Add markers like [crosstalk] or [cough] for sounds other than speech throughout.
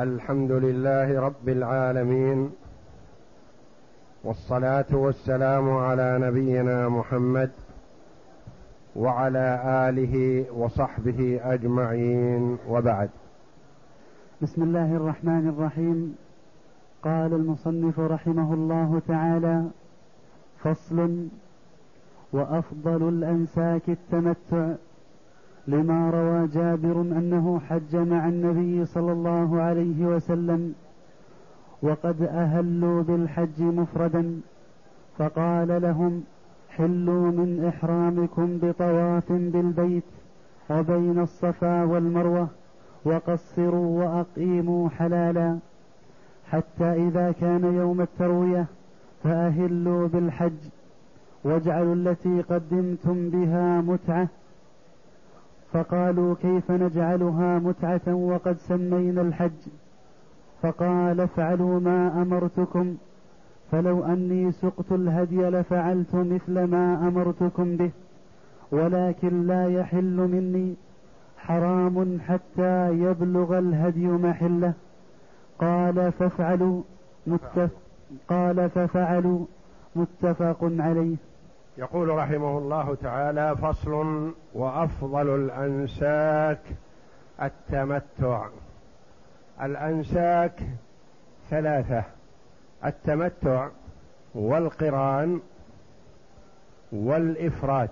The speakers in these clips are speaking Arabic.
الحمد لله رب العالمين والصلاة والسلام على نبينا محمد وعلى آله وصحبه أجمعين وبعد. بسم الله الرحمن الرحيم. قال المصنف رحمه الله تعالى فصل وأفضل الأنساك التمتع لما روى جابر أنه حج مع النبي صلى الله عليه وسلم وقد أهلوا بالحج مفردا فقال لهم حلوا من إحرامكم بطواف بالبيت وبين الصفا والمروة وقصروا وأقيموا حلالا حتى إذا كان يوم التروية فأهلوا بالحج واجعلوا التي قدمتم بها متعة فقالوا كيف نجعلها متعة وقد سمينا الحج؟ فقال افعلوا ما أمرتكم فلو أني سقت الهدي لفعلت مثل ما أمرتكم به ولكن لا يحل مني حرام حتى يبلغ الهدي محله. قال فافعلوا متف قال ففعلوا متفق عليه. يقول رحمه الله تعالى فصل وأفضل الأنساك التمتع. الأنساك ثلاثة التمتع والقران والإفراد.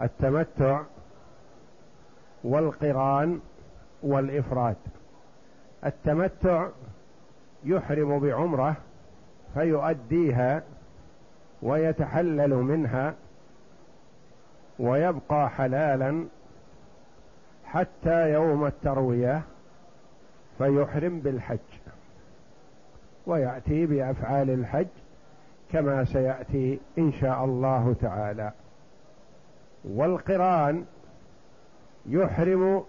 التمتع والقران والإفراد. التمتع يحرم بعمرة فيؤديها ويتحلل منها ويبقى حلالا حتى يوم التروية فيحرم بالحج. ويأتي بأفعال الحج كما سيأتي إن شاء الله تعالى. والقرآن يحرم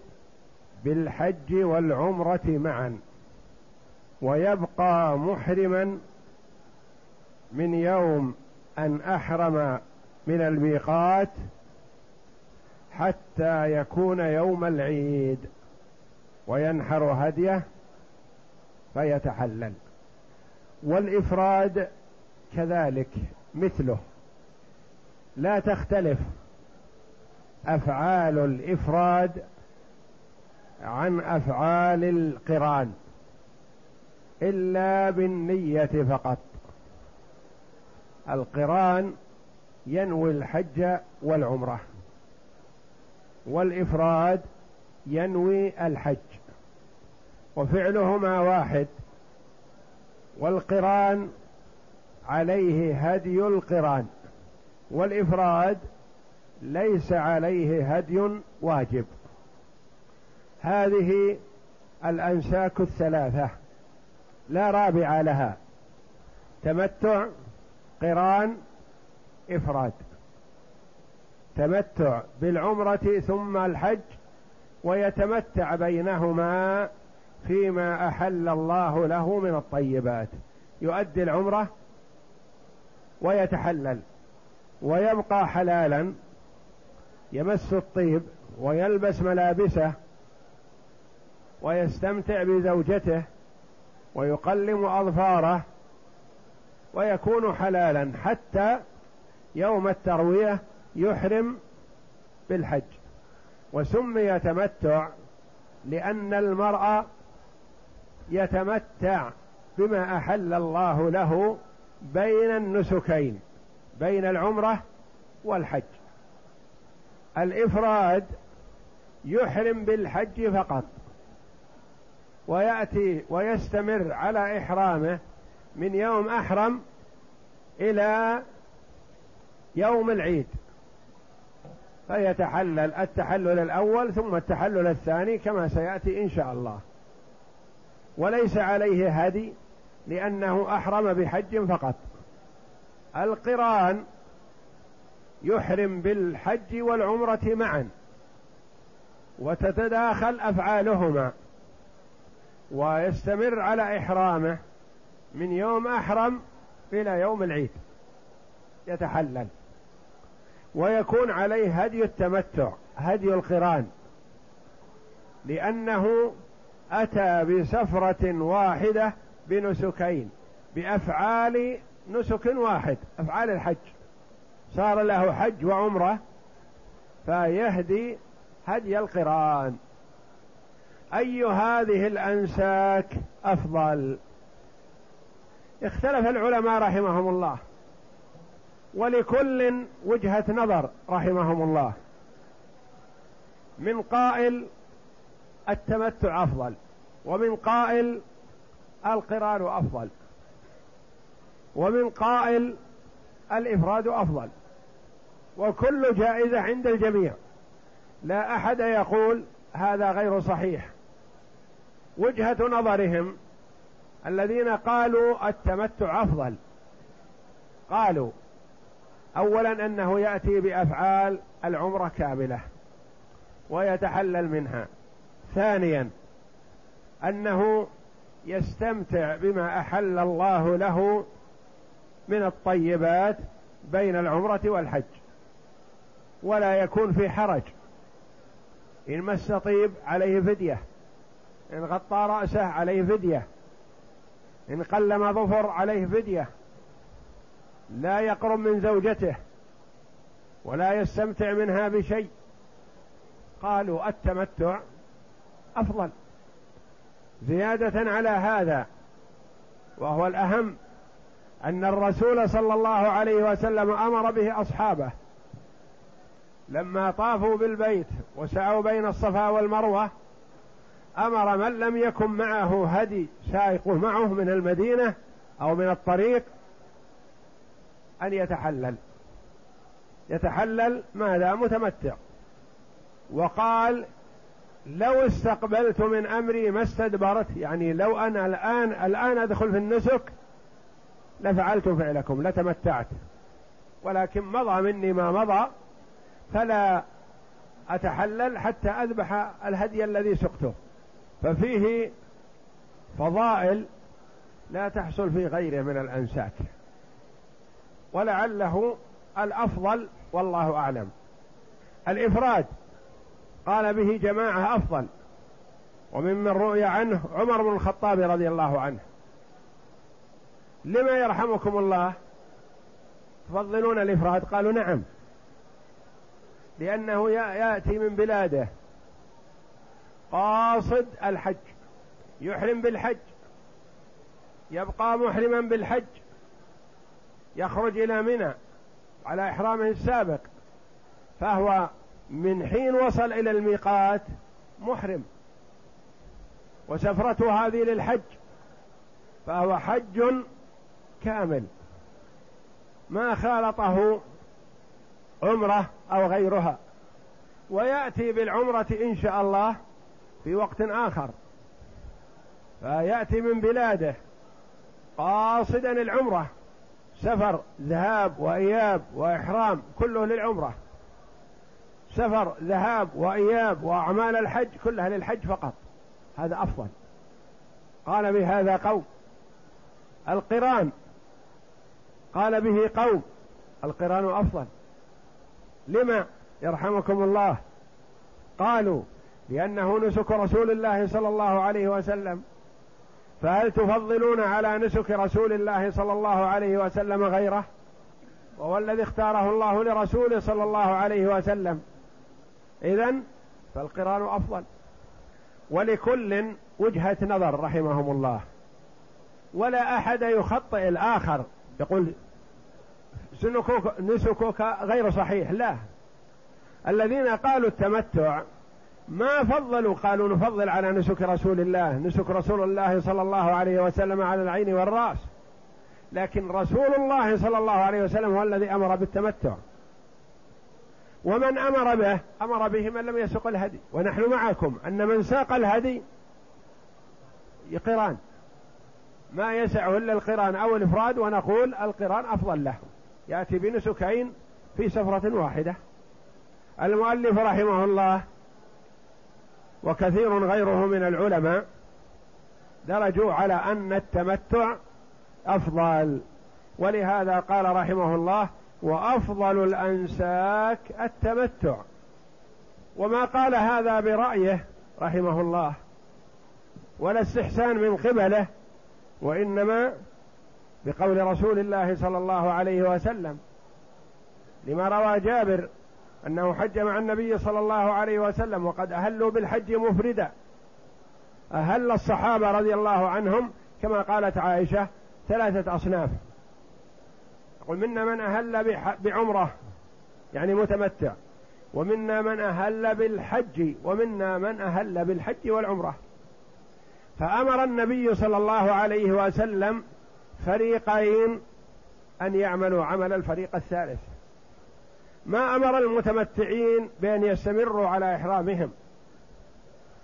بالحج والعمرة معا ويبقى محرما من يوم أن أحرم من الميقات حتى يكون يوم العيد وينحر هديه فيتحلل. والإفراد كذلك مثله. لا تختلف أفعال الإفراد عن أفعال القران إلا بالنية فقط. القران ينوي الحج والعمره والافراد ينوي الحج وفعلهما واحد والقران عليه هدي القران والافراد ليس عليه هدي واجب هذه الانساك الثلاثه لا رابع لها تمتع قران إفراد تمتع بالعمرة ثم الحج ويتمتع بينهما فيما أحل الله له من الطيبات. يؤدي العمرة ويتحلل ويبقى حلالا يمس الطيب ويلبس ملابسه ويستمتع بزوجته ويقلم أظفاره ويكون حلالا حتى يوم التروية يحرم بالحج. وسمي تمتع لأن المرء يتمتع بما أحل الله له بين النسكين بين العمرة والحج. الإفراد يحرم بالحج فقط ويأتي ويستمر على إحرامه من يوم أحرم إلى يوم العيد. فيتحلل التحلل الأول ثم التحلل الثاني كما سيأتي إن شاء الله. وليس عليه هدي لأنه أحرم بحج فقط. القران يحرم بالحج والعمرة معا. وتتداخل أفعالهما. ويستمر على إحرامه. من يوم أحرم إلى يوم العيد. يتحلل. ويكون عليه هدي التمتع هدي القران. لأنه أتى بسفرة واحدة بنسكين بأفعال نسك واحد أفعال الحج. صار له حج وعمرة فيهدي هدي القران. أي هذه الأنساك أفضل؟ اختلف العلماء رحمهم الله. ولكل وجهة نظر رحمهم الله. من قائل التمتع أفضل ومن قائل القران أفضل ومن قائل الإفراد أفضل. وكل جائزة عند الجميع. لا أحد يقول هذا غير صحيح. وجهة نظرهم الذين قالوا التمتع أفضل. قالوا أولا أنه يأتي بأفعال العمرة كاملة ويتحلل منها. ثانيا أنه يستمتع بما أحل الله له من الطيبات بين العمرة والحج ولا يكون في حرج. إن مس طيب عليه فدية إن غطى رأسه عليه فدية إن قلم ظفر عليه فدية لا يقرب من زوجته ولا يستمتع منها بشيء. قالوا التمتع أفضل. زيادة على هذا وهو الأهم أن الرسول صلى الله عليه وسلم أمر به أصحابه. لما طافوا بالبيت وسعوا بين الصفا والمروة أمر من لم يكن معه هدي سائقه معه من المدينة أو من الطريق أن يتحلل. يتحلل ماذا؟ متمتع. وقال لو استقبلت من أمري ما استدبرت يعني لو أنا الآن الآن أدخل في النسك لفعلت فعلكم لتمتعت. ولكن مضى مني ما مضى فلا أتحلل حتى أذبح الهدي الذي سقته. ففيه فضائل لا تحصل في غيره من الأنساك. ولعله الأفضل والله أعلم. الإفراد قال به جماعة أفضل وممن روي عنه عمر بن الخطاب رضي الله عنه. لما يرحمكم الله؟ تفضلون الإفراد؟ قالوا نعم. لأنه يأتي من بلاده. قاصد الحج. يحرم بالحج. يبقى محرما بالحج. يخرج إلى منى على إحرامه السابق. فهو من حين وصل إلى الميقات محرم. وسفرته هذه للحج. فهو حج كامل. ما خالطه عمرة أو غيرها. ويأتي بالعمرة إن شاء الله في وقت آخر. فيأتي من بلاده قاصدا العمرة. سفر ذهاب وإياب وإحرام كله للعمرة. سفر ذهاب وإياب وأعمال الحج كلها للحج فقط. هذا أفضل. قال بهذا قوم. القران. قال به قوم. القران أفضل. لما؟ يرحمكم الله. قالوا لأنه نسك رسول الله صلى الله عليه وسلم. فهل تفضلون على نسك رسول الله صلى الله عليه وسلم غيره؟ وهو الذي اختاره الله لرسوله صلى الله عليه وسلم. إذا فالقرآن أفضل. ولكل وجهة نظر رحمهم الله. ولا أحد يخطئ الآخر. يقول نسكك غير صحيح. لا. الذين قالوا التمتع ما فضلوا قالوا نفضل على نسك رسول الله نسك رسول الله صلى الله عليه وسلم على العين والرأس. لكن رسول الله صلى الله عليه وسلم هو الذي أمر بالتمتع. ومن أمر به أمر به من لم يسق الهدي. ونحن معكم أن من ساق الهدي قران. ما يسعه إلا القران أو الإفراد ونقول القران أفضل له. يأتي بنسكين في سفرة واحدة. المؤلف رحمه الله وكثير غيره من العلماء درجوا على أن التمتع أفضل. ولهذا قال رحمه الله وأفضل الأنساك التمتع. وما قال هذا برأيه رحمه الله ولا استحسان من قبله وإنما بقول رسول الله صلى الله عليه وسلم. لما روى جابر أنه حج مع النبي صلى الله عليه وسلم وقد أهلوا بالحج مفردا. أهل الصحابة رضي الله عنهم كما قالت عائشة ثلاثة أصناف. يقول منا من أهل بعمرة يعني متمتع. ومنا من أهل بالحج ومنا من أهل بالحج والعمرة. فأمر النبي صلى الله عليه وسلم فريقين أن يعملوا عمل الفريق الثالث. ما أمر المتمتعين بأن يستمروا على إحرامهم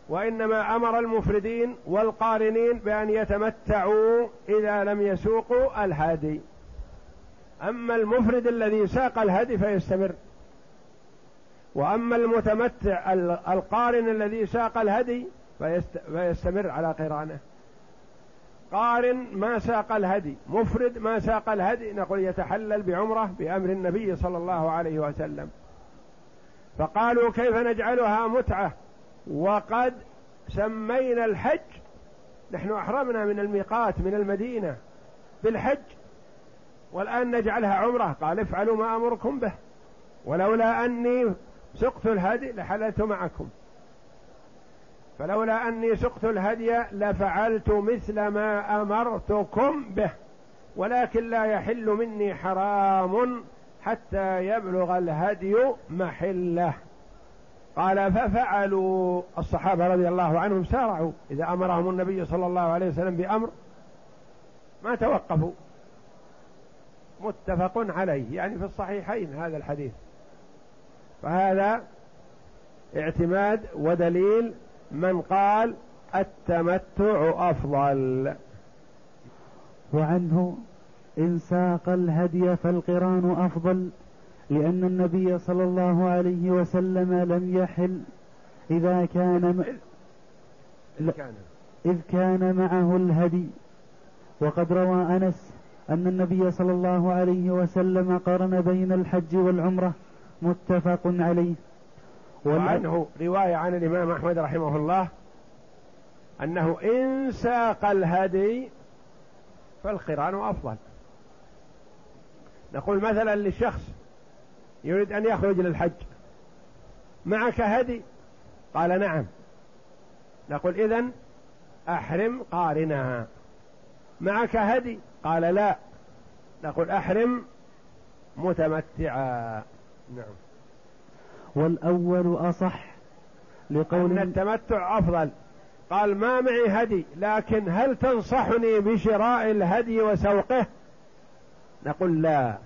وإنما أمر المفردين والقارنين بأن يتمتعوا إذا لم يسوقوا الهادي. أما المفرد الذي ساق الهدي فيستمر وأما المتمتع القارن الذي ساق الهدي فيستمر على قرانه. قارن ما ساق الهدي مفرد ما ساق الهدي نقول يتحلل بعمرة بأمر النبي صلى الله عليه وسلم. فقالوا كيف نجعلها متعة؟ وقد سمينا الحج نحن أحرمنا من الميقات من المدينة بالحج والآن نجعلها عمرة. قال افعلوا ما أمركم به ولولا أني سقت الهدي لحللت معكم. فلولا أني سقت الهدي لفعلت مثل ما أمرتكم به ولكن لا يحل مني حرام حتى يبلغ الهدي محله. قال ففعلوا. الصحابة رضي الله عنهم سارعوا. إذا أمرهم النبي صلى الله عليه وسلم بأمر ما توقفوا. متفق عليه يعني في الصحيحين هذا الحديث. فهذا اعتماد ودليل من قال التمتع أفضل. وعنه إن ساق الهدي فالقران أفضل لأن النبي صلى الله عليه وسلم لم يحل إذا كان إذ كان معه الهدي. وقد روى أنس أن النبي صلى الله عليه وسلم قرن بين الحج والعمرة متفق عليه. وعنه رواية عن الإمام أحمد رحمه الله أنه إن ساق الهدي فالقرآن أفضل. نقول مثلا للشخص يريد أن يخرج للحج معك هدي؟ قال نعم. نقول إذن أحرم قارنها معك هدي؟ قال لا. نقول أحرم متمتعا. نعم. والأول أصح لقول أن التمتع أفضل. قال ما معي هدي لكن هل تنصحني بشراء الهدي وسوقه؟ نقول لا.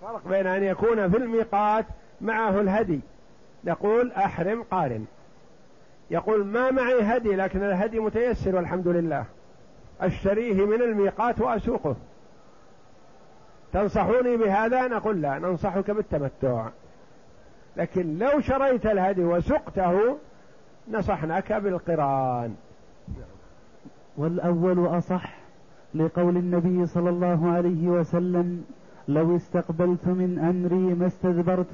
فرق بين أن يكون في الميقات معه الهدي. نقول أحرم قارن. يقول ما معي هدي لكن الهدي متيسر والحمد لله. أشتريه من الميقات وأسوقه. تنصحوني بهذا؟ نقول لا. ننصحك بالتمتع. لكن لو شريت الهدي وسقته نصحناك بالقرآن. والأول أصح لقول النبي صلى الله عليه وسلم لو استقبلت من أمري ما استدبرت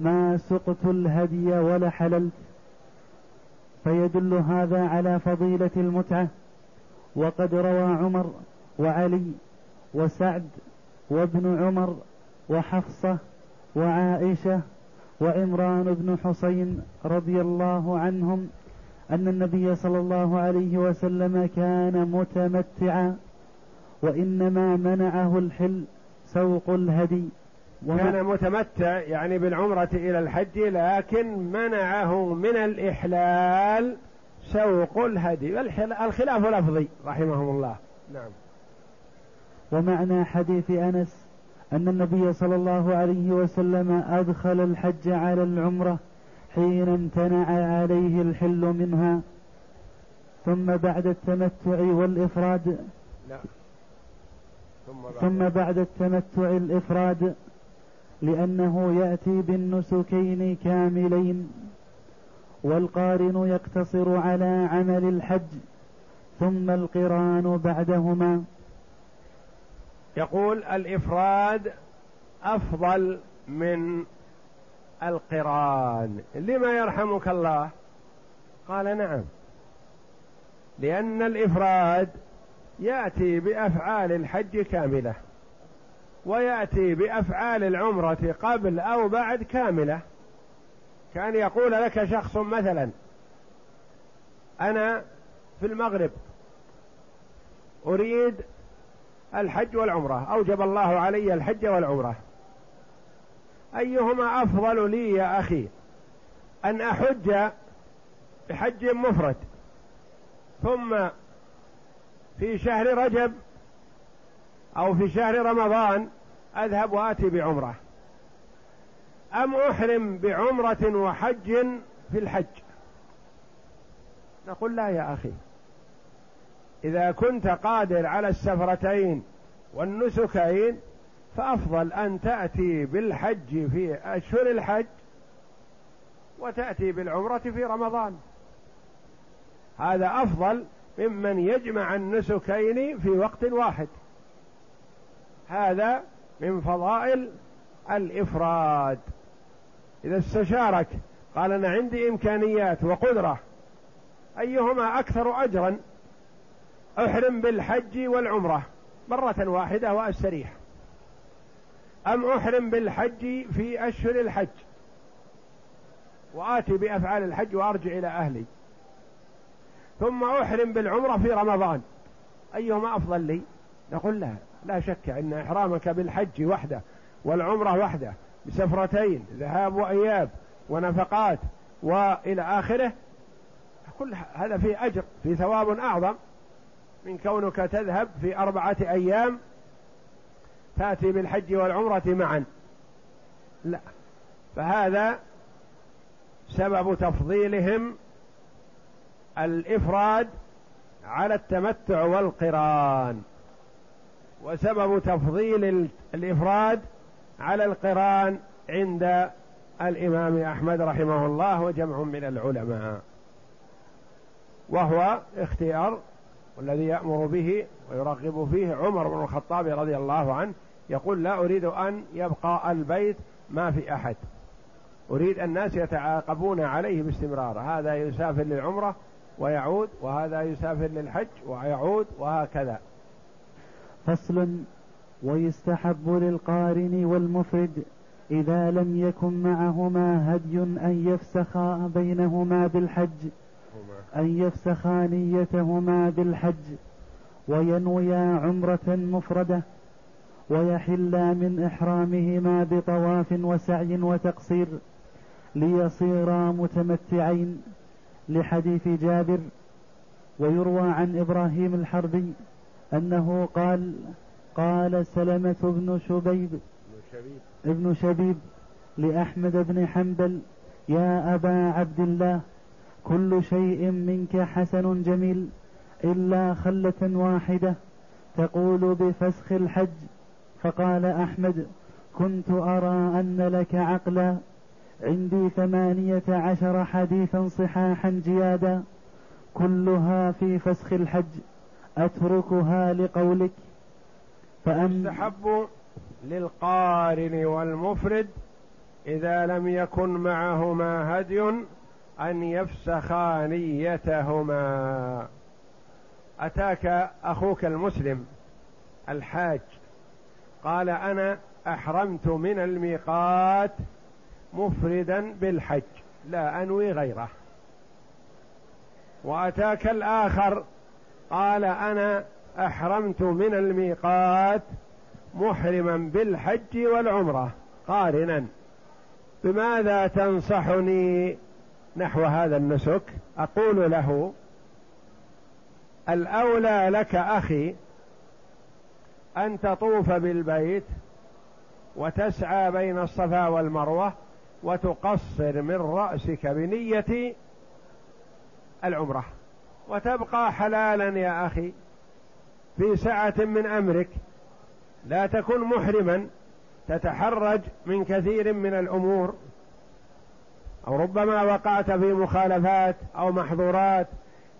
ما سقت الهدي ولا حللت. فيدل هذا على فضيلة المتعة. وقد روى عمر وعلي وسعد وابن عمر وحفصة وعائشة وعمران بن حسين رضي الله عنهم أن النبي صلى الله عليه وسلم كان متمتعا وإنما منعه الحل سوق الهدي. كان متمتع يعني بالعمرة إلى الحج لكن منعه من الإحلال سوق الهدي. الخلاف لفظي رحمهم الله. نعم. ومعنى حديث أنس أن النبي صلى الله عليه وسلم أدخل الحج على العمرة حين امتنع عليه الحل منها. ثم بعد التمتع والإفراد. لا. ثم بعد, ثم بعد التمتع الإفراد. لأنه يأتي بالنسكين كاملين. والقارن يقتصر على عمل الحج. ثم القران بعدهما. يقول الإفراد أفضل من القران. لما يرحمك الله؟ قال نعم. لأن الإفراد يأتي بأفعال الحج كاملة ويأتي بأفعال العمرة قبل أو بعد كاملة. كأن يقول لك شخص مثلا أنا في المغرب أريد الحج والعمرة. أوجب الله علي الحج والعمرة. أيهما أفضل لي يا أخي؟ أن أحج بحج مفرد ثم في شهر رجب أو في شهر رمضان أذهب وآتي بعمرة. أم أحرم بعمرة وحج في الحج؟ نقول لا يا أخي. إذا كنت قادر على السفرتين والنسكين فأفضل أن تأتي بالحج في أشهر الحج وتأتي بالعمرة في رمضان. هذا أفضل ممن يجمع النسكين في وقت واحد. هذا من فضائل الإفراد. إذا استشارك قال أنا عندي إمكانيات وقدرة أيهما أكثر أجرا؟ أحرم بالحج والعمرة مرة واحدة وأستريح. أم أحرم بالحج في أشهر الحج؟ وآتي بأفعال الحج وأرجع إلى أهلي. ثم أحرم بالعمرة في رمضان. أيهما أفضل لي؟ نقول لا لا شك أن إحرامك بالحج وحده والعمرة وحده بسفرتين ذهاب وإياب ونفقات وإلى آخره كل هذا فيه أجر في ثواب أعظم. من كونك تذهب في أربعة أيام تأتي بالحج والعمرة معا. لا فهذا سبب تفضيلهم الإفراد على التمتع والقران وسبب تفضيل الإفراد على القران عند الإمام أحمد رحمه الله وجمع من العلماء وهو اختيار والذي يأمر به ويرغب فيه عمر بن الخطاب رضي الله عنه يقول لا أريد أن يبقى البيت ما في أحد. أريد الناس يتعاقبون عليه باستمرار. هذا يسافر للعمرة ويعود وهذا يسافر للحج ويعود وهكذا. فصل ويستحب للقارن والمفرد إذا لم يكن معهما هدي أن يفسخا بينهما بالحج. أن يفسخا نيتهما بالحج وينويا عمرة مفردة ويحلا من إحرامهما بطواف وسعي وتقصير ليصيرا متمتعين لحديث جابر ويروى عن إبراهيم الحربي أنه قال قال سلمة بن شبيب ابن شبيب لأحمد بن حنبل يا أبا عبد الله كل شيء منك حسن جميل إلا خلة واحدة. تقول بفسخ الحج فقال أحمد كنت أرى أن لك عقلا. عندي ثمانية عشر حديثا صحاحا جيادا. كلها في فسخ الحج أتركها لقولك. فأم للقارن والمفرد إذا لم يكن معهما هدي أن يفسخا نيتهما أتاك أخوك المسلم الحاج. قال أنا أحرمت من الميقات مفردا بالحج لا أنوي غيره. وأتاك الآخر قال أنا أحرمت من الميقات محرما بالحج والعمرة قارنا. بماذا تنصحني نحو هذا النسك أقول له الأولى لك أخي أن تطوف بالبيت وتسعى بين الصفا والمروة وتقصر من رأسك بنية العمرة وتبقى حلالا يا أخي في سعة من أمرك. لا تكن محرما تتحرج من كثير من الأمور. أو ربما وقعت في مخالفات أو محظورات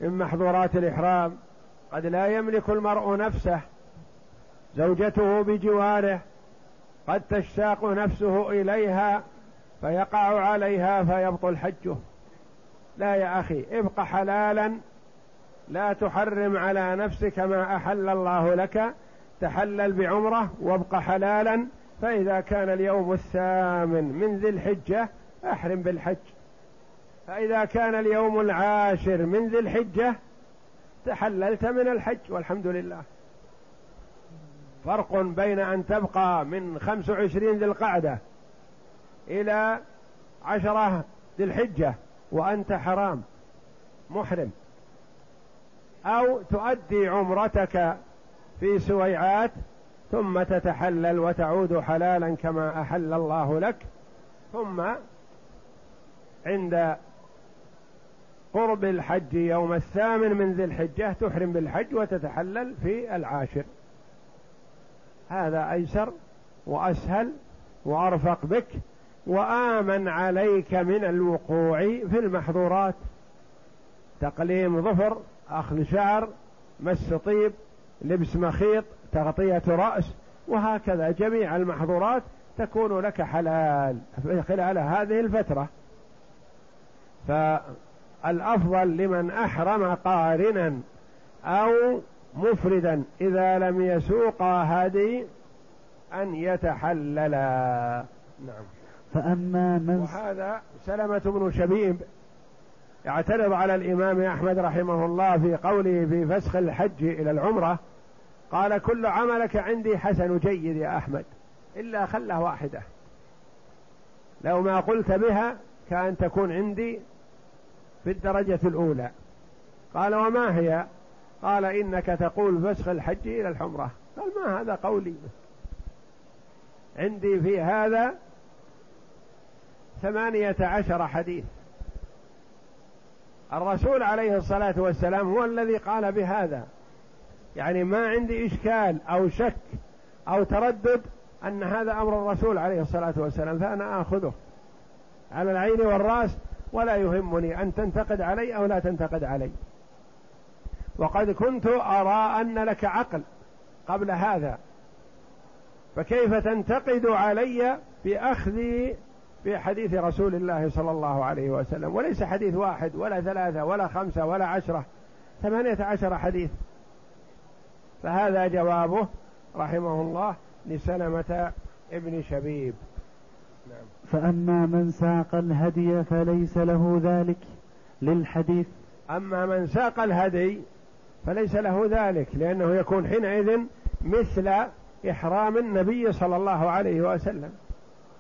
من محظورات الإحرام. قد لا يملك المرء نفسه زوجته بجواره قد تشتاق نفسه إليها فيقع عليها فيبطل حجه. لا يا أخي ابق حلالا لا تحرم على نفسك ما أحل الله لك. تحلل بعمرة وابق حلالا. فإذا كان اليوم الثامن من ذي الحجة أحرم بالحج. فإذا كان اليوم العاشر من ذي الحجة تحللت من الحج والحمد لله. فرق بين أن تبقى من خمس وعشرين ذي القعدة إلى عشرة ذي الحجة وأنت حرام محرم. أو تؤدي عمرتك في سويعات ثم تتحلل وتعود حلالا كما أحل الله لك ثم عند قرب الحج يوم الثامن من ذي الحجة تحرم بالحج وتتحلل في العاشر. هذا أيسر وأسهل وأرفق بك وآمن عليك من الوقوع في المحظورات. تقليم ظفر أخذ شعر مس طيب لبس مخيط تغطية رأس وهكذا جميع المحظورات تكون لك حلال خلال هذه الفترة. فالأفضل لمن أحرم قارنا أو مفردا إذا لم يسوقا هدي أن يتحللا. نعم. فأما من وهذا سلمة بن شبيب يعترض على الإمام أحمد رحمه الله في قوله في فسخ الحج إلى العمرة قال كل عملك عندي حسن جيد يا أحمد إلا خلة واحدة لو ما قلت بها كأن تكون عندي في الدرجة الأولى. قال وما هي؟ قال إنك تقول فسخ الحج إلى الحمرة. قال ما هذا قولي. عندي في هذا ثمانية عشر حديث. الرسول عليه الصلاة والسلام هو الذي قال بهذا. يعني ما عندي إشكال أو شك أو تردد أن هذا أمر الرسول عليه الصلاة والسلام فأنا آخذه. على العين والرأس ولا يهمني أن تنتقد علي أو لا تنتقد علي. وقد كنت أرى أن لك عقل قبل هذا. فكيف تنتقد علي بأخذي بحديث رسول الله صلى الله عليه وسلم؟ وليس حديث واحد ولا ثلاثة ولا خمسة ولا عشرة ثمانية عشر حديث. فهذا جوابه رحمه الله لسلمة ابن شبيب. نعم. فأما من ساق الهدي فليس له ذلك للحديث. أما من ساق الهدي فليس له ذلك لأنه يكون حينئذ مثل إحرام النبي صلى الله عليه وسلم.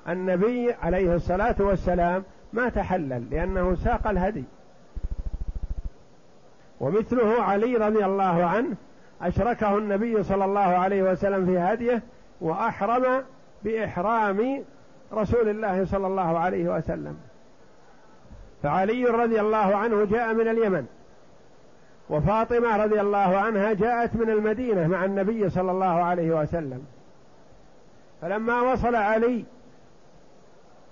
النبي عليه الصلاة والسلام ما تحلل لأنه ساق الهدي. ومثله علي رضي الله عنه أشركه النبي صلى الله عليه وسلم في هديه وأحرم بإحرام رسول الله صلى الله عليه وسلم. فعلي رضي الله عنه جاء من اليمن. وفاطمة رضي الله عنها جاءت من المدينة مع النبي صلى الله عليه وسلم. فلما وصل علي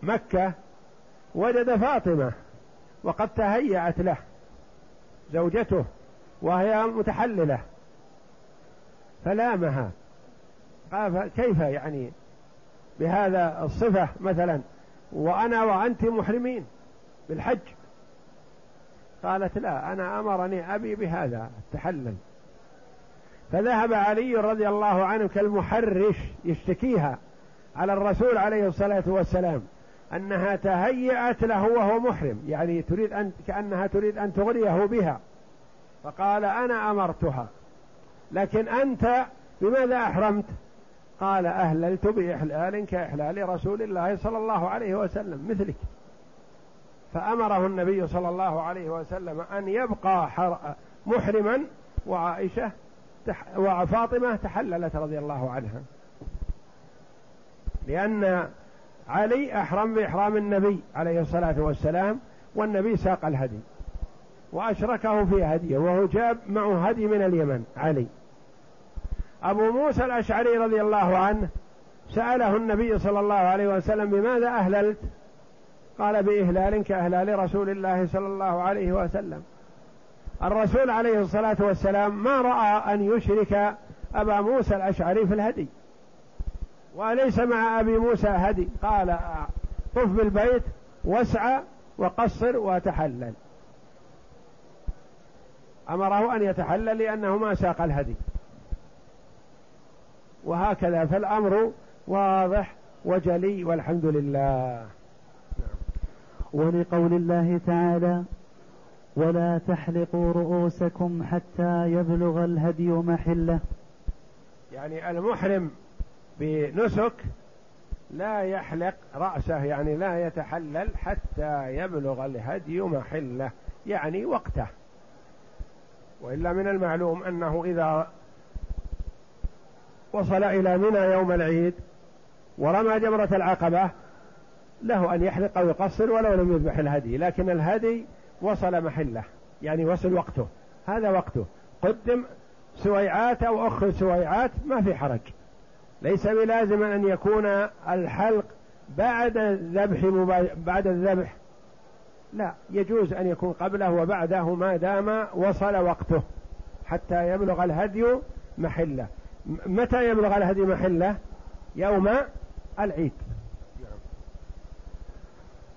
مكة وجد فاطمة وقد تهيأت له زوجته وهي متحللة فلامها. قال كيف يعني بهذا الصفة مثلا وأنا وأنت محرمين بالحج. قالت لا أنا أمرني أبي بهذا تحلل. فذهب علي رضي الله عنه كالمحرش يشتكيها على الرسول عليه الصلاة والسلام أنها تهيأت له وهو محرم يعني تريد أن كأنها تريد أن تغريه بها. فقال أنا أمرتها لكن أنت بماذا أحرمت؟ قال أهللت بإحلال كإحلال رسول الله صلى الله عليه وسلم مثلك. فأمره النبي صلى الله عليه وسلم أن يبقى محرما وعائشة وفاطمة تحللت رضي الله عنها. لأن علي أحرم بإحرام النبي عليه الصلاة والسلام والنبي ساق الهدي وأشركه في هديه وهو جاب معه هدي من اليمن علي. أبو موسى الأشعري رضي الله عنه سأله النبي صلى الله عليه وسلم بماذا أهللت؟ قال بإهلال كأهلال رسول الله صلى الله عليه وسلم. الرسول عليه الصلاة والسلام ما رأى أن يشرك أبا موسى الأشعري في الهدي وليس مع أبي موسى هدي. قال طف بالبيت واسعى وقصر وتحلل. أمره أن يتحلل لأنه ما ساق الهدي. وهكذا. فالأمر واضح وجلي والحمد لله. ولقول الله تعالى ولا تحلقوا رؤوسكم حتى يبلغ الهدي محله. يعني المحرم بنسك لا يحلق رأسه يعني لا يتحلل حتى يبلغ الهدي محله يعني وقته. وإلا من المعلوم أنه إذا وصل إلى منى يوم العيد ورمى جمرة العقبة له أن يحلق أو يقصر ولو لم يذبح الهدي لكن الهدي وصل محله يعني وصل وقته هذا وقته. قدم سويعات أو أخر سويعات ما في حرج. ليس بلازم أن يكون الحلق بعد الذبح بعد الذبح. لا يجوز أن يكون قبله وبعده ما دام وصل وقته حتى يبلغ الهدي محله. متى يبلغ الهدي محله يوم العيد.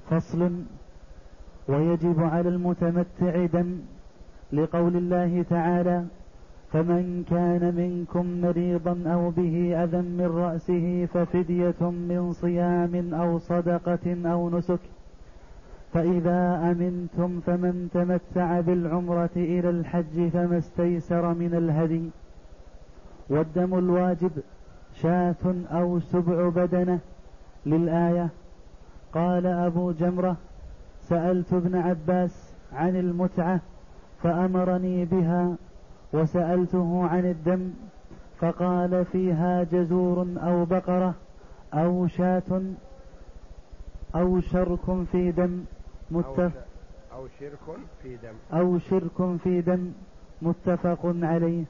فصل ويجب على المتمتع دم لقول الله تعالى فمن كان منكم مريضا أو به أذى من رأسه ففدية من صيام أو صدقة أو نسك. فإذا أمنتم فمن تمتع بالعمرة إلى الحج فما استيسر من الهدي. والدم الواجب شاة أو سبع بدنة للآية. قال أبو جمرة سألت ابن عباس عن المتعة فأمرني بها وسألته عن الدم فقال فيها جزور أو بقرة أو شاة أو شرك في دم متفق أو شرك في دم. أو شرك في دم متفق عليه.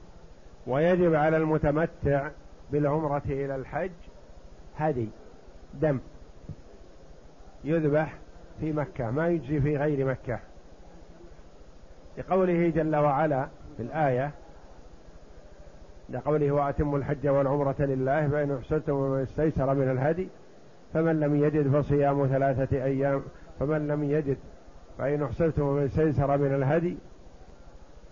ويجب على المتمتع بالعمرة إلى الحج هدي دم يذبح في مكة ما يجزي في غير مكة. لقوله جل وعلا في الآية لقوله وأتم الحج والعمرة لله فإن أحسنتم ومن استيسر من الهدي فمن لم يجد فصيام ثلاثة أيام فمن لم يجد فإن أحسنتم ومن استيسر من الهدي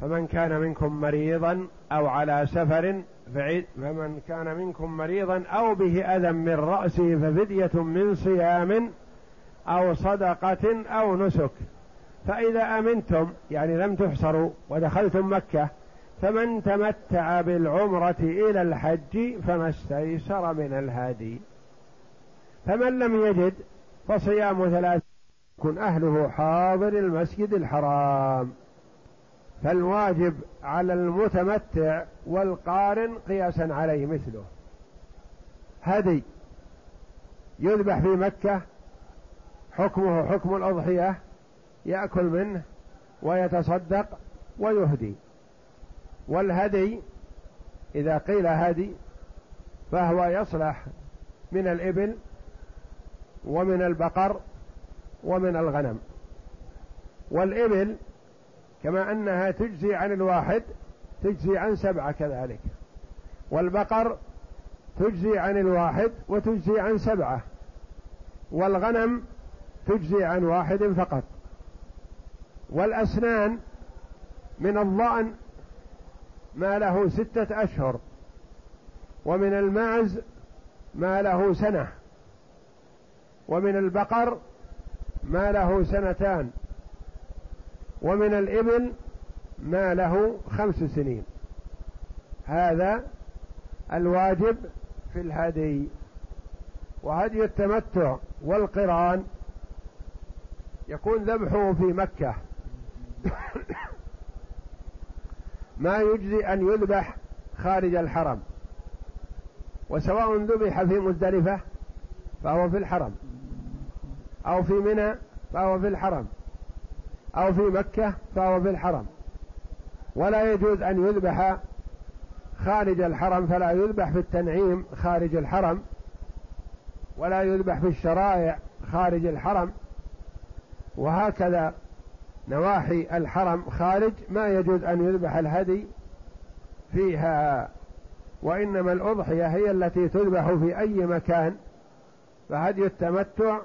فمن كان منكم مريضا أو على سفر فعد فمن كان منكم مريضا أو به أذى من رأسه ففدية من صيام أو صدقة أو نسك. فإذا أمنتم يعني لم تحصروا ودخلتم مكة فمن تمتع بالعمرة إلى الحج فما استيسر من الهادي. فمن لم يجد فصيام ثلاث يكون أهله حاضر المسجد الحرام. فالواجب على المتمتع والقارن قياسا عليه مثله. هدي يذبح في مكة حكمه حكم الأضحية يأكل منه ويتصدق ويهدي. والهدي إذا قيل هدي فهو يصلح من الإبل ومن البقر ومن الغنم. والإبل كما أنها تجزي عن الواحد تجزي عن سبعة كذلك. والبقر تجزي عن الواحد وتجزي عن سبعة. والغنم تجزي عن واحد فقط. والأسنان من الضأن ما له ستة أشهر ومن المعز ما له سنة ومن البقر ما له سنتان. ومن الإبل ما له خمس سنين. هذا الواجب في الهدي. وهدي التمتع والقران يكون ذبحه في مكة. [coughs] ما يجزي أن يذبح خارج الحرم. وسواء ذبح في مزدلفة فهو في الحرم. أو في منى فهو في الحرم. أو في مكة فهو في الحرم. ولا يجوز أن يذبح خارج الحرم فلا يذبح في التنعيم خارج الحرم ولا يذبح في الشرائع خارج الحرم. وهكذا نواحي الحرم خارج ما يجوز أن يذبح الهدي فيها. وإنما الأضحية هي التي تذبح في أي مكان فهدي التمتع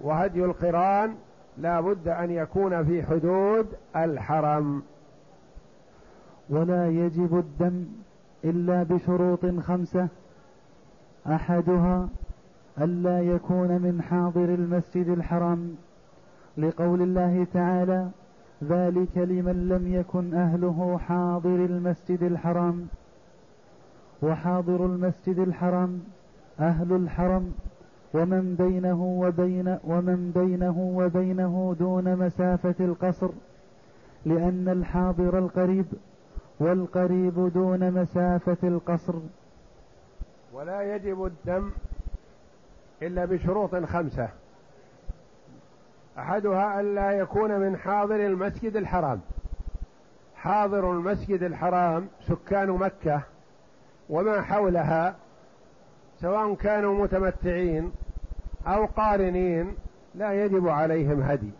وهدي القران لا بد أن يكون في حدود الحرم. ولا يجب الدم إلا بشروط خمسة. أحدها ألا يكون من حاضر المسجد الحرام. لقول الله تعالى ذلك لمن لم يكن أهله حاضر المسجد الحرام. وحاضر المسجد الحرام أهل الحرم. ومن بينه وبين ومن بينه وبينه دون مسافة القصر لأن الحاضر القريب والقريب دون مسافة القصر. ولا يجب الدم إلا بشروط خمسة. أحدها ألا يكون من حاضر المسجد الحرام. حاضر المسجد الحرام سكان مكة وما حولها سواء كانوا متمتعين أو قارنين لا يجب عليهم هدي.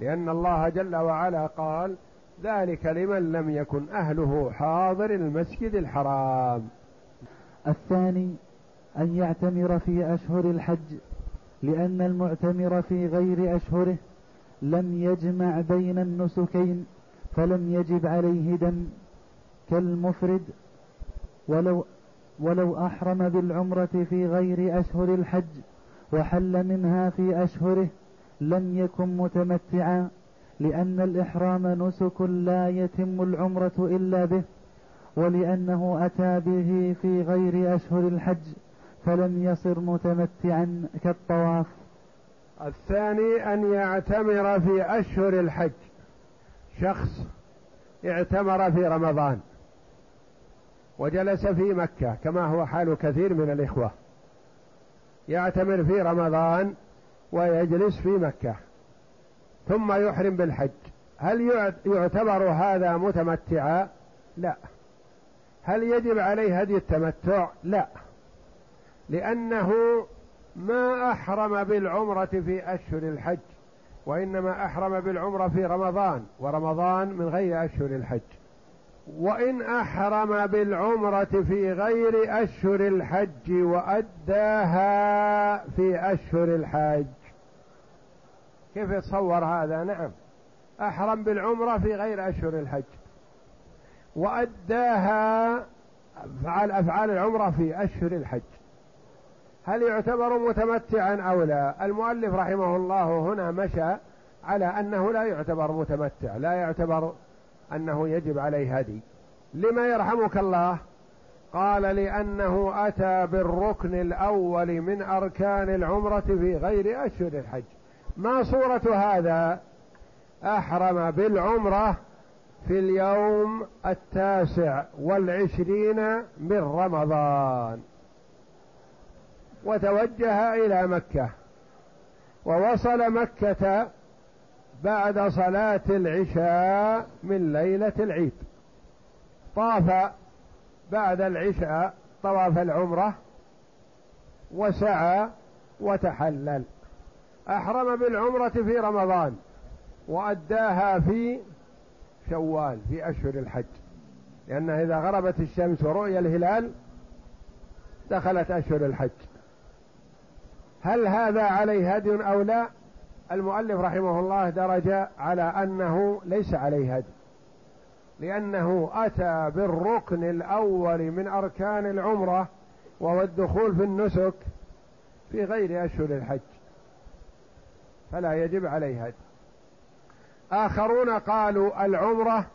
لأن الله جل وعلا قال ذلك لمن لم يكن أهله حاضر المسجد الحرام. الثاني أن يعتمر في أشهر الحج لأن المعتمر في غير أشهره لم يجمع بين النسكين فلم يجب عليه دم كالمفرد ولو ولو أحرم بالعمرة في غير أشهر الحج وحل منها في أشهره لم يكن متمتعا لأن الإحرام نسك لا يتم العمرة إلا به ولأنه أتى به في غير أشهر الحج فلم يصر متمتعا كالطواف. الثاني أن يعتمر في أشهر الحج. شخص اعتمر في رمضان. وجلس في مكة كما هو حال كثير من الإخوة. يعتمر في رمضان ويجلس في مكة ثم يحرم بالحج. هل يعتبر هذا متمتعا؟ لا. هل يجب عليه هدي التمتع؟ لا. لأنه ما أحرم بالعمرة في أشهر الحج وإنما أحرم بالعمرة في رمضان ورمضان من غير أشهر الحج. وإن أحرم بالعمرة في غير أشهر الحج وأداها في أشهر الحج كيف يتصور هذا؟ نعم. أحرم بالعمرة في غير أشهر الحج. وأداها فعل أفعال العمرة في أشهر الحج. هل يعتبر متمتعا أو لا؟ المؤلف رحمه الله هنا مشى على أنه لا يعتبر متمتع لا يعتبر أنه يجب عليه هدي. لما يرحمك الله؟ قال لأنه أتى بالركن الأول من أركان العمرة في غير أشهر الحج. ما صورة هذا؟ أحرم بالعمرة في اليوم التاسع والعشرين من رمضان. وتوجه إلى مكة. ووصل مكة بعد صلاة العشاء من ليلة العيد. طاف بعد العشاء طواف العمرة وسعى وتحلل. أحرم بالعمرة في رمضان وأداها في شوال في أشهر الحج. لأن إذا غربت الشمس ورؤي الهلال دخلت أشهر الحج. هل هذا عليه هدي أو لا؟ المؤلف رحمه الله درج على أنه ليس عليه هدي لأنه أتى بالركن الأول من أركان العمرة وهو الدخول في النسك في غير أشهر الحج فلا يجب عليه هدي. آخرون قالوا العمرة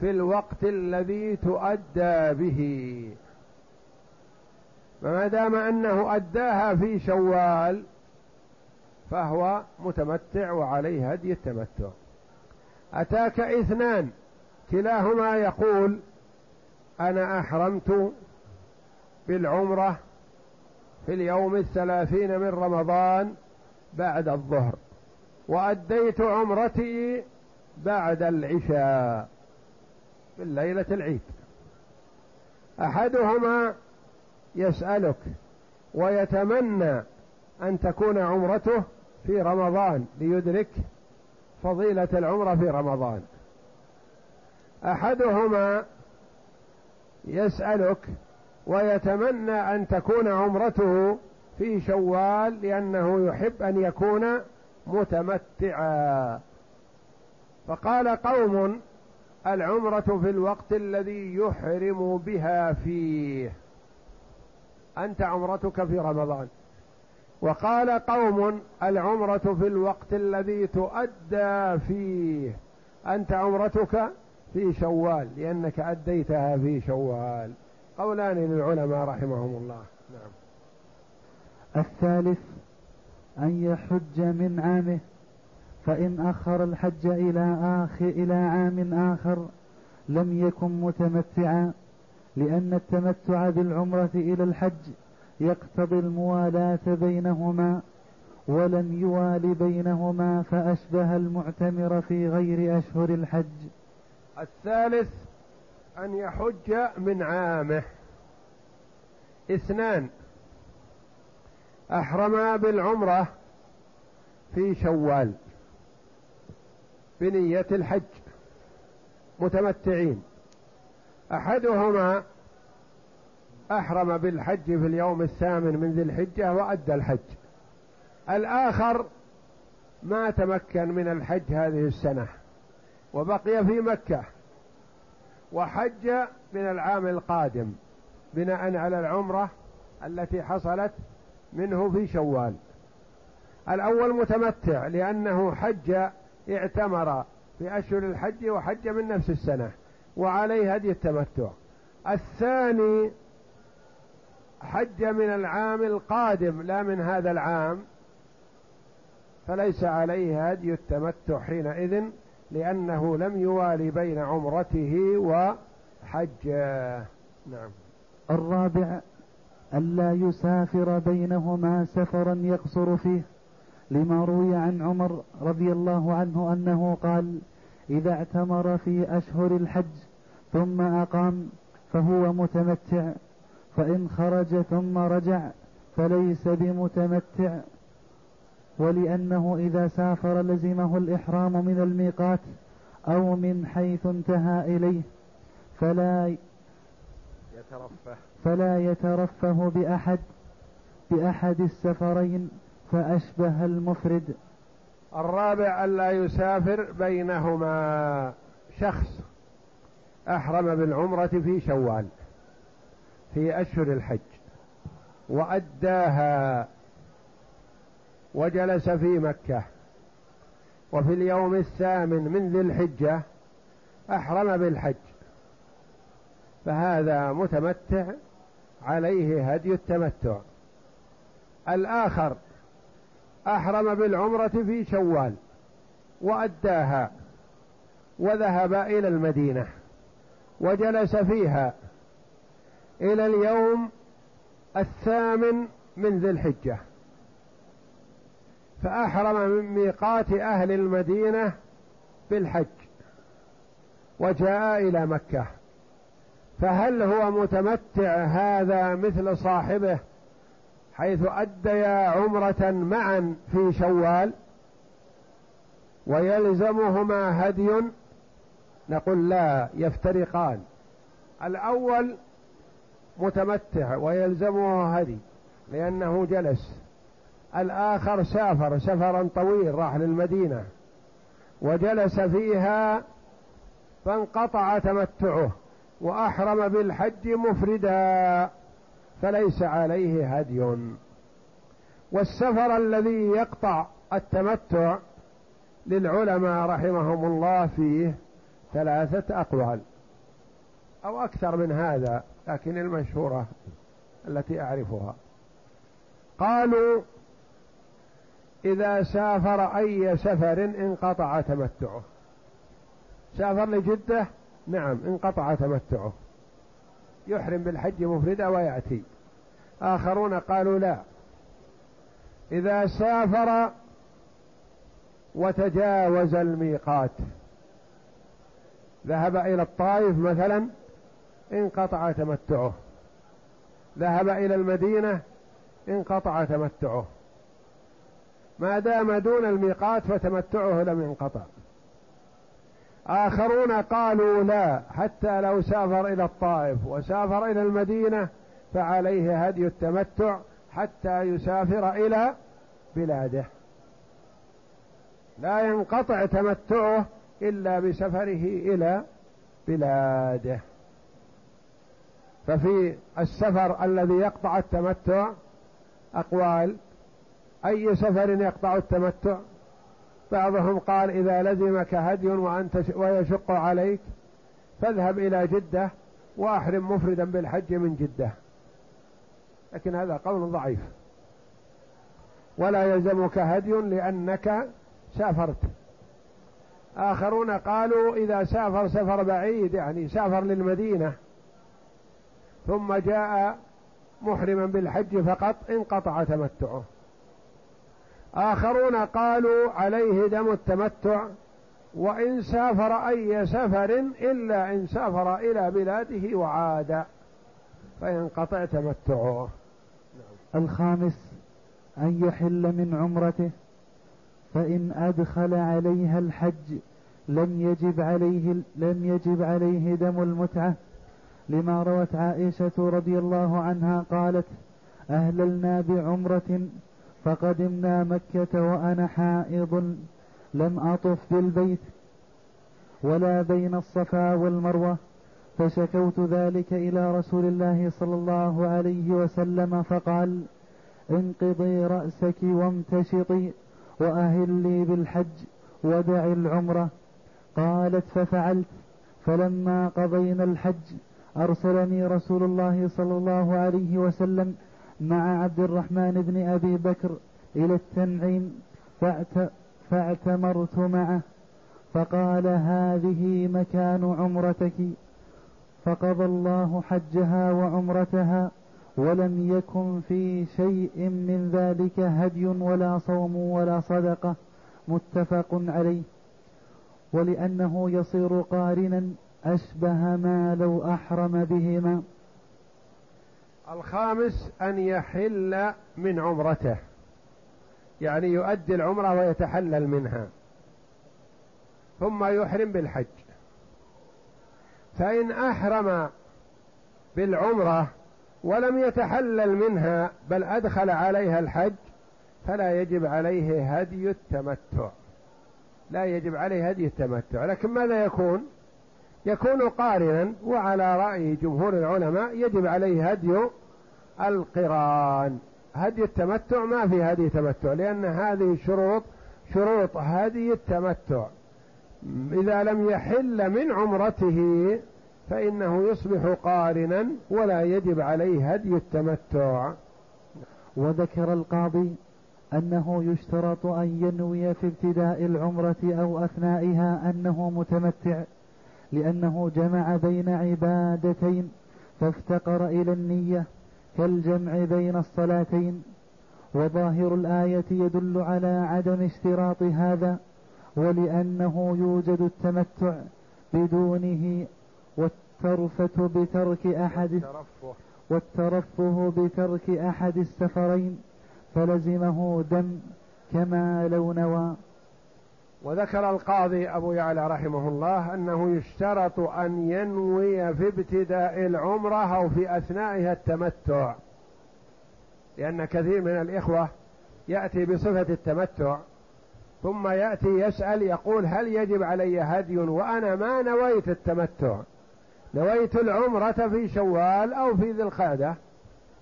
في الوقت الذي تؤدى به فما دام أنه أداها في شوال فهو متمتع وعليه هدي التمتع. أتاك إثنان كلاهما يقول أنا أحرمت بالعمرة في اليوم الثلاثين من رمضان بعد الظهر وأديت عمرتي بعد العشاء في ليلة العيد. أحدهما يسألك ويتمنى أن تكون عمرته في رمضان ليدرك فضيلة العمرة في رمضان. أحدهما يسألك ويتمنى أن تكون عمرته في شوال لأنه يحب أن يكون متمتعا. فقال قوم العمرة في الوقت الذي يحرم بها فيه. أنت عمرتك في رمضان. وقال قوم العمرة في الوقت الذي تؤدى فيه. أنت عمرتك في شوال لأنك أديتها في شوال. قولان للعلماء رحمهم الله. نعم. الثالث أن يحج من عامه فإن أخر الحج إلى آخر إلى عام آخر لم يكن متمتعا لأن التمتع بالعمرة إلى الحج يقتضي الموالاة بينهما ولم يوال بينهما فأشبه المعتمر في غير أشهر الحج. الثالث أن يحج من عامه. اثنان أحرما بالعمرة في شوال بنية الحج متمتعين. أحدهما أحرم بالحج في اليوم الثامن من ذي الحجة وأدى الحج. الآخر ما تمكن من الحج هذه السنة وبقي في مكة وحج من العام القادم بناء على العمرة التي حصلت منه في شوال. الأول متمتع لأنه حج اعتمر في أشهر الحج وحج من نفس السنة وعليه هدي التمتع. الثاني حج من العام القادم لا من هذا العام. فليس عليه هدي التمتع حينئذ لأنه لم يوالي بين عمرته وحجه. نعم. الرابع ألا يسافر بينهما سفرا يقصر فيه. لما روي عن عمر رضي الله عنه أنه قال إذا اعتمر في أشهر الحج ثم أقام فهو متمتع فإن خرج ثم رجع فليس بمتمتع ولأنه إذا سافر لزمه الإحرام من الميقات أو من حيث انتهى إليه فلا يترفه. فلا يترفه بأحد بأحد السفرين فأشبه المفرد. الرابع ألا يسافر بينهما شخص أحرم بالعمرة في شوال. في أشهر الحج وأداها وجلس في مكة وفي اليوم الثامن من ذي الحجة أحرم بالحج. فهذا متمتع عليه هدي التمتع. الآخر أحرم بالعمرة في شوال وأداها وذهب إلى المدينة وجلس فيها إلى اليوم الثامن من ذي الحجة. فأحرم من ميقات أهل المدينة بالحج وجاء إلى مكة. فهل هو متمتع هذا مثل صاحبه حيث أديا عمرة معا في شوال؟ ويلزمهما هدي؟ نقول لا يفترقان. الأول متمتع ويلزمه هدي لأنه جلس. الآخر سافر سفرا طويل راح للمدينة وجلس فيها فانقطع تمتعه وأحرم بالحج مفردا فليس عليه هدي. والسفر الذي يقطع التمتع للعلماء رحمهم الله فيه ثلاثة أقوال أو أكثر من هذا. لكن المشهورة التي أعرفها. قالوا إذا سافر أي سفر انقطع تمتعه. سافر لجدة؟ نعم انقطع تمتعه. يحرم بالحج مفردا ويأتي. آخرون قالوا لا. إذا سافر وتجاوز الميقات ذهب إلى الطائف مثلا انقطع تمتعه. ذهب إلى المدينة انقطع تمتعه. ما دام دون الميقات فتمتعه لم ينقطع. آخرون قالوا لا حتى لو سافر إلى الطائف وسافر إلى المدينة فعليه هدي التمتع حتى يسافر إلى بلاده. لا ينقطع تمتعه إلا بسفره إلى بلاده. ففي السفر الذي يقطع التمتع أقوال أي سفر يقطع التمتع؟ بعضهم قال إذا لزمك هدي وأنت ويشق عليك فاذهب إلى جدة وأحرم مفردا بالحج من جدة. لكن هذا قول ضعيف. ولا يلزمك هدي لأنك سافرت. آخرون قالوا إذا سافر سفر بعيد يعني سافر للمدينة. ثم جاء محرما بالحج فقط انقطع تمتعه. آخرون قالوا عليه دم التمتع وإن سافر أي سفر إلا إن سافر إلى بلاده وعاد فينقطع تمتعه. الخامس أن يحل من عمرته فإن أدخل عليها الحج لم يجب عليه لم يجب عليه دم المتعة. لما روت عائشة رضي الله عنها قالت أهللنا بعمرة فقدمنا مكة وأنا حائض لم أطف بالبيت ولا بين الصفا والمروة فشكوت ذلك إلى رسول الله صلى الله عليه وسلم فقال انقضي رأسك وامتشطي وأهلي بالحج ودع العمرة. قالت ففعلت فلما قضينا الحج أرسلني رسول الله صلى الله عليه وسلم مع عبد الرحمن بن أبي بكر إلى التنعيم فاعتمرت معه فقال هذه مكان عمرتك. فقضى الله حجها وعمرتها ولم يكن في شيء من ذلك هدي ولا صوم ولا صدقة متفق عليه. ولأنه يصير قارنا أشبه ما لو أحرم بهما. الخامس أن يحل من عمرته. يعني يؤدي العمرة ويتحلل منها. ثم يحرم بالحج. فإن أحرم بالعمرة ولم يتحلل منها بل أدخل عليها الحج فلا يجب عليه هدي التمتع. لا يجب عليه هدي التمتع. لكن ماذا يكون؟ يكون قارنا وعلى رأي جمهور العلماء يجب عليه هدي القران هدي التمتع ما في هدي تمتع لأن هذه شروط شروط هدي التمتع. إذا لم يحل من عمرته فإنه يصبح قارنا ولا يجب عليه هدي التمتع. وذكر القاضي أنه يشترط أن ينوي في ابتداء العمرة أو أثنائها أنه متمتع. لأنه جمع بين عبادتين فافتقر إلى النية كالجمع بين الصلاتين. وظاهر الآية يدل على عدم اشتراط هذا ولأنه يوجد التمتع بدونه والترفة بترك أحد والترفه بترك أحد السفرين فلزمه دم كما لو نوى. وذكر القاضي أبو يعلى رحمه الله أنه يشترط أن ينوي في ابتداء العمرة أو في أثنائها التمتع. لأن كثير من الإخوة يأتي بصفة التمتع ثم يأتي يسأل يقول هل يجب علي هدي وأنا ما نويت التمتع؟ نويت العمرة في شوال أو في ذي القعدة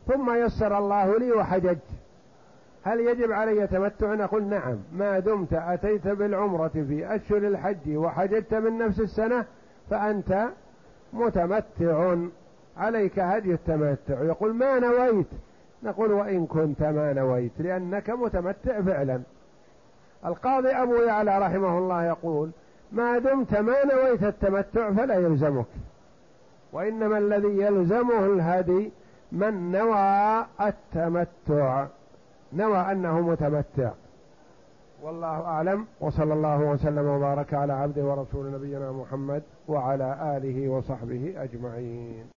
ثم يسر الله لي وحججت. هل يجب علي تمتع نقول نعم. ما دمت أتيت بالعمرة في أشهر الحج وحججت من نفس السنة فأنت متمتع. عليك هدي التمتع. يقول ما نويت؟ نقول وإن كنت ما نويت لأنك متمتع فعلا. القاضي أبو يعلى رحمه الله يقول ما دمت ما نويت التمتع فلا يلزمك وإنما الذي يلزمه الهدي من نوى التمتع. نوى أنه متمتع. والله أعلم. وصلى الله وسلم وبارك على عبده ورسول نبينا محمد وعلى آله وصحبه أجمعين.